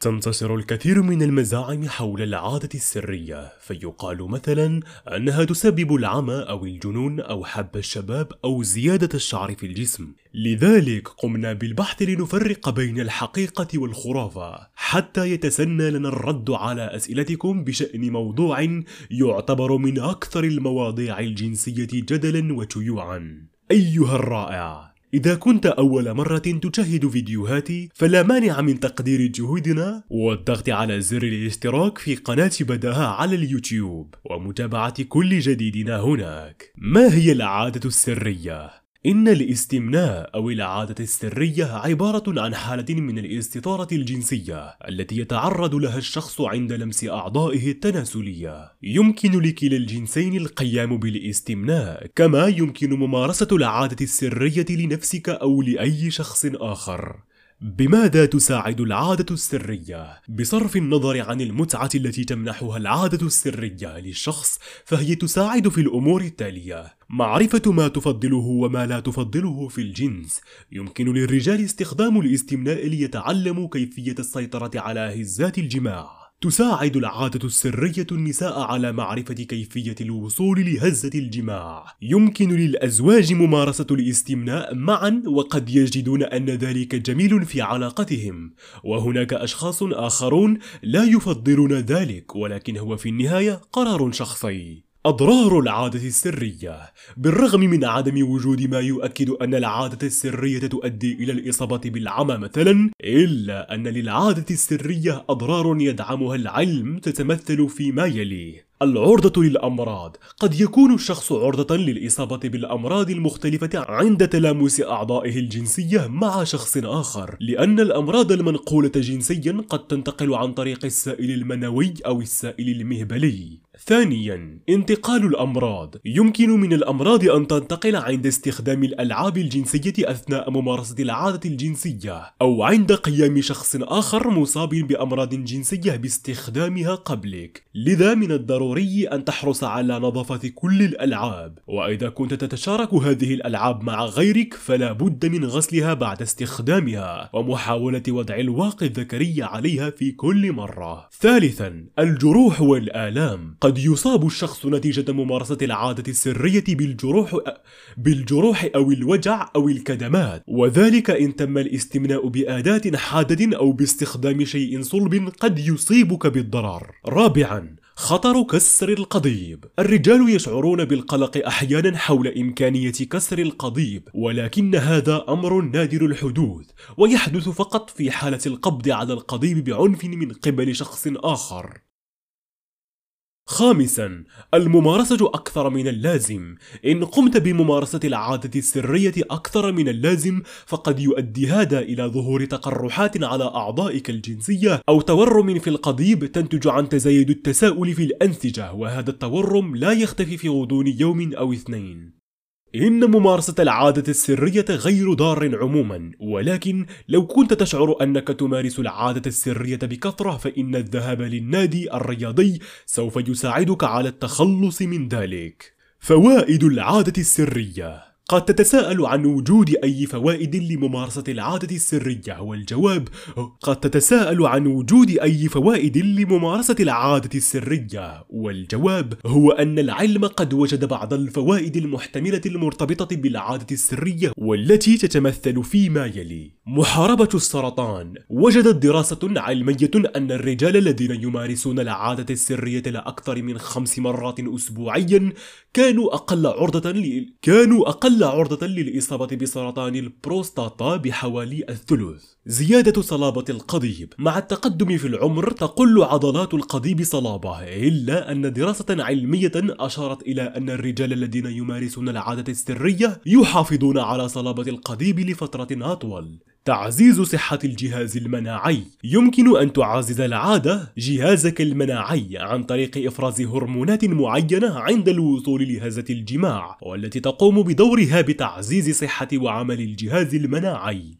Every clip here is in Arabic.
تنتشر الكثير من المزاعم حول العادة السرية فيقال مثلا أنها تسبب العمى أو الجنون أو حب الشباب أو زيادة الشعر في الجسم. لذلك قمنا بالبحث لنفرق بين الحقيقة والخرافة حتى يتسنى لنا الرد على أسئلتكم بشأن موضوع يعتبر من أكثر المواضيع الجنسية جدلا وشيوعا. أيها الرائع إذا كنت أول مرة تشاهد فيديوهاتي فلا مانع من تقدير جهودنا والضغط على زر الاشتراك في قناة بداها على اليوتيوب ومتابعة كل جديدنا هناك ما هي العادة السرية؟ إن الاستمناء أو العادة السرية عبارة عن حالة من الاستثارة الجنسية التي يتعرض لها الشخص عند لمس أعضائه التناسلية. يمكن لكلا الجنسين القيام بالاستمناء، كما يمكن ممارسة العادة السرية لنفسك أو لأي شخص آخر. بماذا تساعد العادة السرية؟ بصرف النظر عن المتعة التي تمنحها العادة السرية للشخص فهي تساعد في الأمور التالية. معرفة ما تفضله وما لا تفضله في الجنس. يمكن للرجال استخدام الاستمناء ليتعلموا كيفية السيطرة على هزات الجماع. تساعد العادة السرية النساء على معرفة كيفية الوصول لهزة الجماع. يمكن للأزواج ممارسة الاستمناء معا وقد يجدون أن ذلك جميل في علاقتهم، وهناك أشخاص آخرون لا يفضلون ذلك ولكن هو في النهاية قرار شخصي. أضرار العادة السرية. بالرغم من عدم وجود ما يؤكد أن العادة السرية تؤدي إلى الإصابة بالعمى مثلا إلا أن للعادة السرية أضرار يدعمها العلم تتمثل فيما يلي العرضة للأمراض. قد يكون الشخص عرضة للإصابة بالأمراض المختلفة عند تلامس أعضائه الجنسية مع شخص آخر. لأن الأمراض المنقولة جنسيا قد تنتقل عن طريق السائل المنوي أو السائل المهبلي. ثانيا انتقال الأمراض. يمكن من الأمراض أن تنتقل عند استخدام الألعاب الجنسية أثناء ممارسة العادة الجنسية أو عند قيام شخص آخر مصاب بأمراض جنسية باستخدامها قبلك. لذا من الضروري أن تحرص على نظافة كل الألعاب. وإذا كنت تتشارك هذه الألعاب مع غيرك فلا بد من غسلها بعد استخدامها ومحاولة وضع الواقي الذكري عليها في كل مرة. ثالثا الجروح والآلام. قد يصاب الشخص نتيجة ممارسة العادة السرية بالجروح بالجروح أو الوجع أو الكدمات. وذلك إن تم الاستمناء بأداة حادة أو باستخدام شيء صلب قد يصيبك بالضرر. رابعا خطر كسر القضيب. الرجال يشعرون بالقلق أحيانا حول إمكانية كسر القضيب ولكن هذا أمر نادر الحدوث ويحدث فقط في حالة القبض على القضيب بعنف من قبل شخص آخر. خامسا الممارسة أكثر من اللازم. إن قمت بممارسة العادة السرية أكثر من اللازم فقد يؤدي هذا إلى ظهور تقرحات على أعضائك الجنسية أو تورم في القضيب تنتج عن تزايد التساؤل في الأنسجة وهذا التورم لا يختفي في غضون يوم أو اثنين. إن ممارسة العادة السرية غير ضار عموما ولكن لو كنت تشعر أنك تمارس العادة السرية بكثرة فإن الذهاب للنادي الرياضي سوف يساعدك على التخلص من ذلك. فوائد العادة السرية قد تتساءل عن وجود أي فوائد لممارسة العادة السرية والجواب قد تتساءل عن وجود أي فوائد لممارسة العادة السرية والجواب هو أن العلم قد وجد بعض الفوائد المحتملة المرتبطة بالعادة السرية والتي تتمثل فيما يلي. محاربة السرطان. وجدت دراسة علمية أن الرجال الذين يمارسون العادة السرية لأكثر من خمس مرات أسبوعيا كانوا أقل عرضة ل... كانوا أقل عرضة للإصابة بسرطان البروستاتا بحوالي الثلث. زيادة صلابة القضيب. مع التقدم في العمر تقل عضلات القضيب صلابة إلا أن دراسة علمية أشارت إلى أن الرجال الذين يمارسون العادة السرية يحافظون على صلابة القضيب لفترة أطول. تعزيز صحة الجهاز المناعي. يمكن أن تعزز العادة جهازك المناعي عن طريق إفراز هرمونات معينة عند الوصول لهزة الجماع والتي تقوم بدورها بتعزيز صحة وعمل الجهاز المناعي.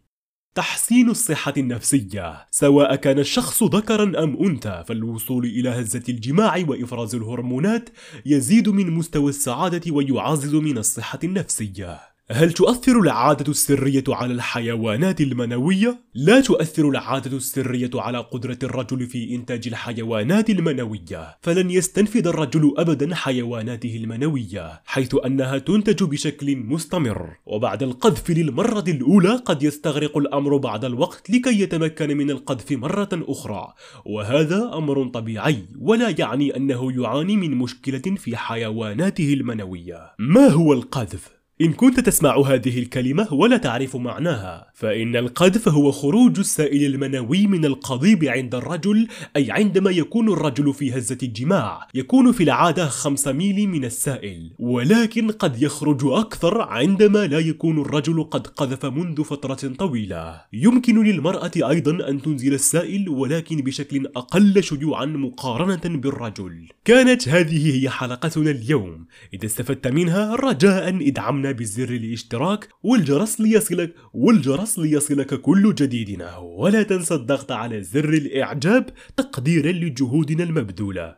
تحسين الصحة النفسية. سواء كان الشخص ذكرا أم أنثى فالوصول إلى هزة الجماع وإفراز الهرمونات يزيد من مستوى السعادة ويعزز من الصحة النفسية. هل تؤثر العادة السرية على الحيوانات المنوية؟ لا تؤثر العادة السرية على قدرة الرجل في إنتاج الحيوانات المنوية، فلن يستنفذ الرجل أبدا حيواناته المنوية، حيث أنها تنتج بشكل مستمر، وبعد القذف للمرة الأولى قد يستغرق الأمر بعد الوقت لكي يتمكن من القذف مرة أخرى، وهذا أمر طبيعي، ولا يعني أنه يعاني من مشكلة في حيواناته المنوية. ما هو القذف؟ إن كنت تسمع هذه الكلمة ولا تعرف معناها فإن القذف هو خروج السائل المنوي من القضيب عند الرجل أي عندما يكون الرجل في هزة الجماع يكون في العادة 5 ميلي من السائل. ولكن قد يخرج أكثر عندما لا يكون الرجل قد قذف منذ فترة طويلة. يمكن للمرأة أيضا أن تنزل السائل ولكن بشكل أقل شيوعا مقارنة بالرجل. كانت هذه هي حلقتنا اليوم. إذا استفدت منها رجاء إدعمنا بزر الاشتراك والجرس ليصلك والجرس ليصلك كل جديدنا. ولا تنسى الضغط على زر الإعجاب تقديرا لجهودنا المبذولة.